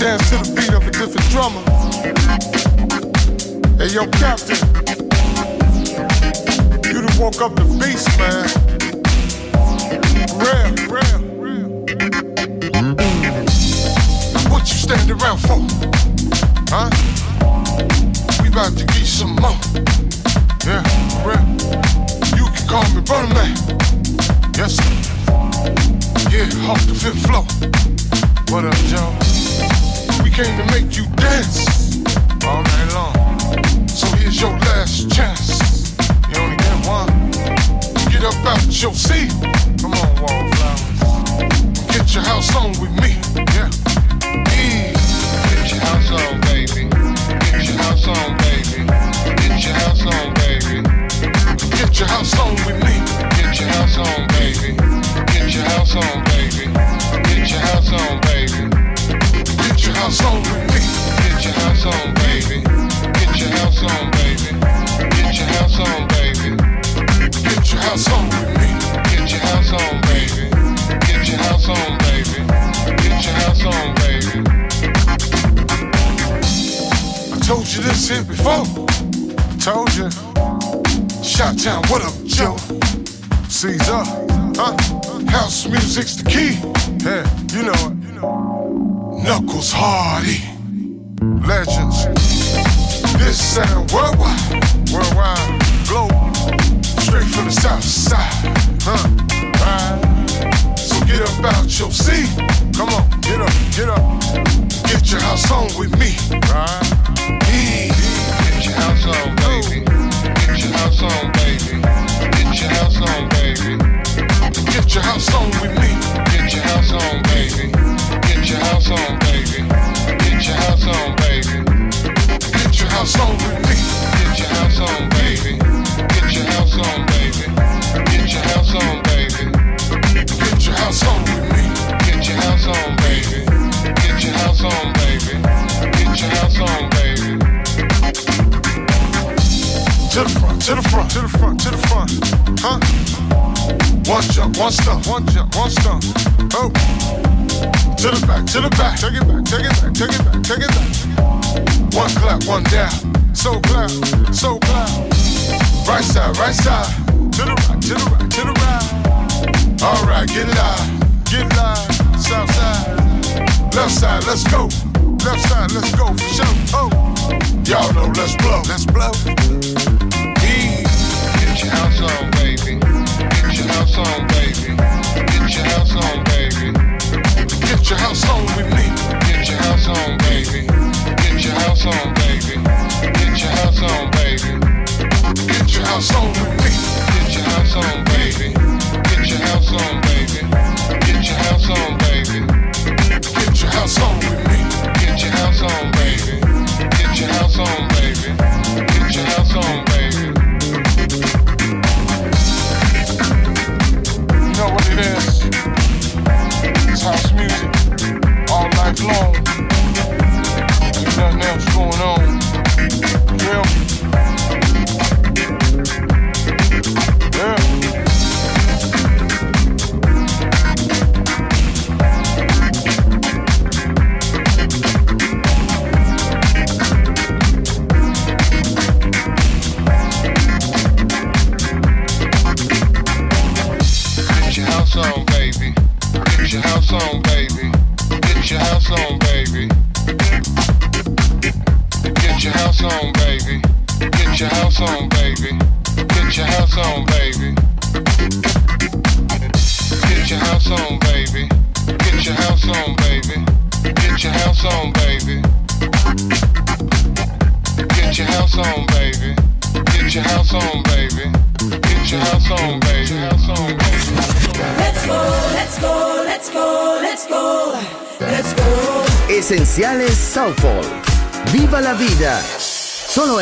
Dance to the beat of a different drummer. Hey, yo, Captain. You done woke up the beast, man. Real, real, real. What you standing around for? Huh? We about to get some more. Yeah, real. You can call me Brother Man. Yes, sir. Yeah, off the fifth floor. What up, Joe? We came to make you dance all night long. So here's your last chance. You only get one. Get up out your seat. Come on, wallflowers. Get your house on with me. Yeah. Ease. Get your house on, baby. Get your house on, baby. Get your house on, baby. Get your house on with me. Get your house on, baby. Get your house on, baby. Get your house on, baby. Get your house on with me. Get your house on, baby. Get your house on, baby. Get your house on, baby. Get your house on with me. Get your house on, baby. Get your house on, baby. Get your house on, baby. I told you this here before. Told you. Shot Town, what up, Joe? Caesar, huh? House music's the key. Yeah, you know it. Knuckles Hardy. Legends. This sound worldwide. Worldwide. Global. Straight from the south side. Huh? Right. So get up out your seat. Come on, get up, get up. Get your house on with me. Right? Yeah. Get your house on, baby. Get your house on, baby. Get your house on, baby. Get your house on with me. Get your house on, baby. Get your house on, baby. Get your house on, baby. Get your house on with me. Get your house on, baby. Get your house on, baby. Get your house on, baby. Get your house on with me. Get your house on, baby. Get your house on, baby. Get your house on, baby. To the front, to the front, to the front, to the front. Huh? One jump, one stump, one jump, one stump. Oh. To the back, to the back. Take it back, take it back, take it back, take it back. One clap, one down. So clap, so clap. Right side, right side. To the right, to the right, to the right. All right, get live, get live. South side, left side, let's go. Left side, let's go for sure. Oh, y'all know, let's blow, let's blow. Get your house on, baby. Get your house on, baby. Get your house on, baby. Get your house on with me. Get your house on, baby. Get your house on, baby. Get your house on, baby. Get your house on with me. Get your house on, baby. Get your house on, baby. Get your house on, baby. Get your house on with me. Get your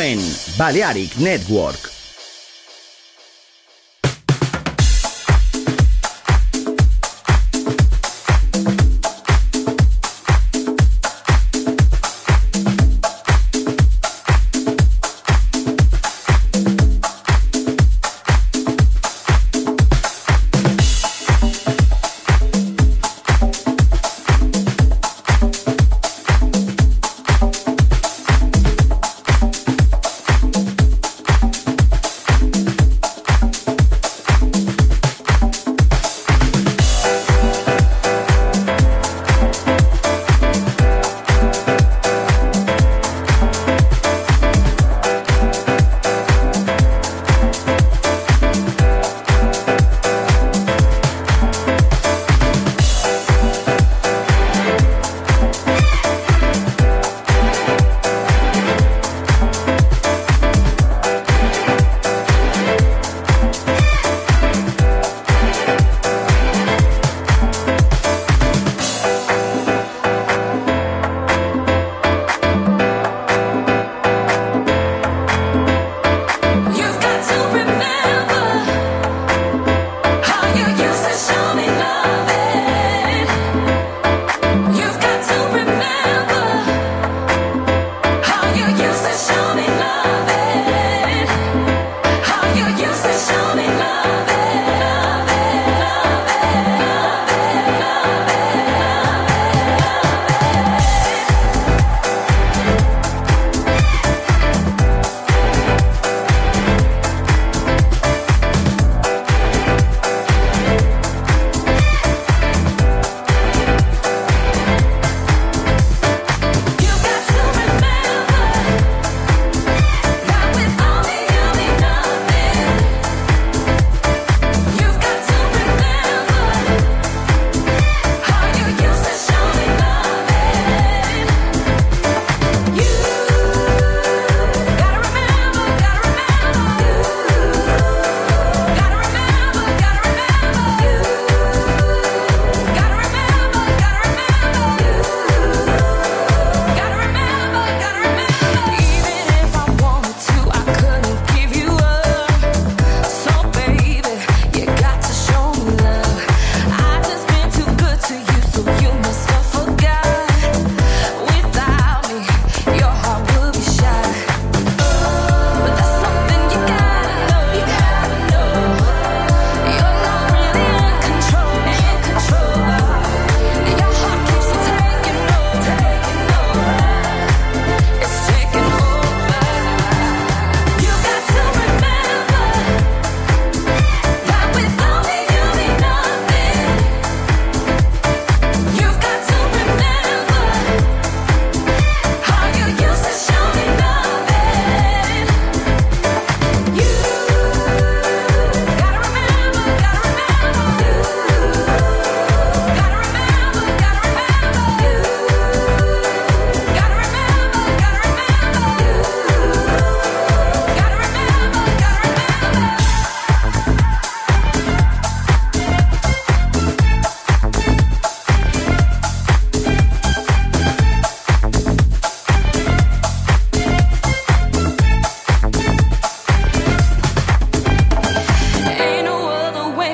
en Balearic Network.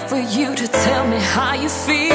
for you to tell me how you feel.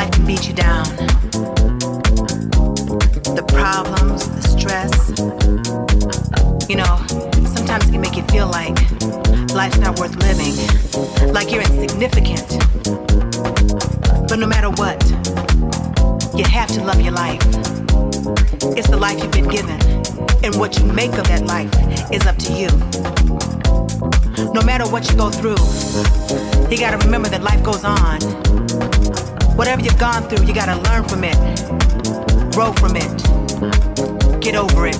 Life can beat you down. The problems, the stress. You know, sometimes it can make you feel like life's not worth living, like you're insignificant. But no matter what, you have to love your life. It's the life you've been given, and what you make of that life is up to you. No matter what you go through, you gotta remember that life goes on Whatever you've gone through, you gotta learn from it, grow from it, get over it.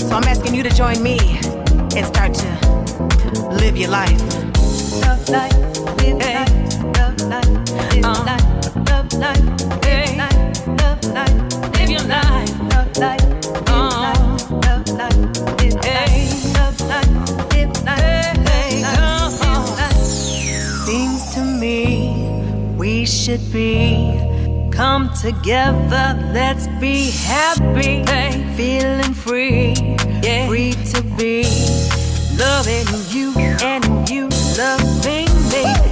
So I'm asking you to join me and start to live your life. Love life, live hey. life, love life, live uh. life, love life, live hey. life. should be. Come together, let's be happy, hey. feeling free, yeah. free to be. Loving you and you loving me.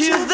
you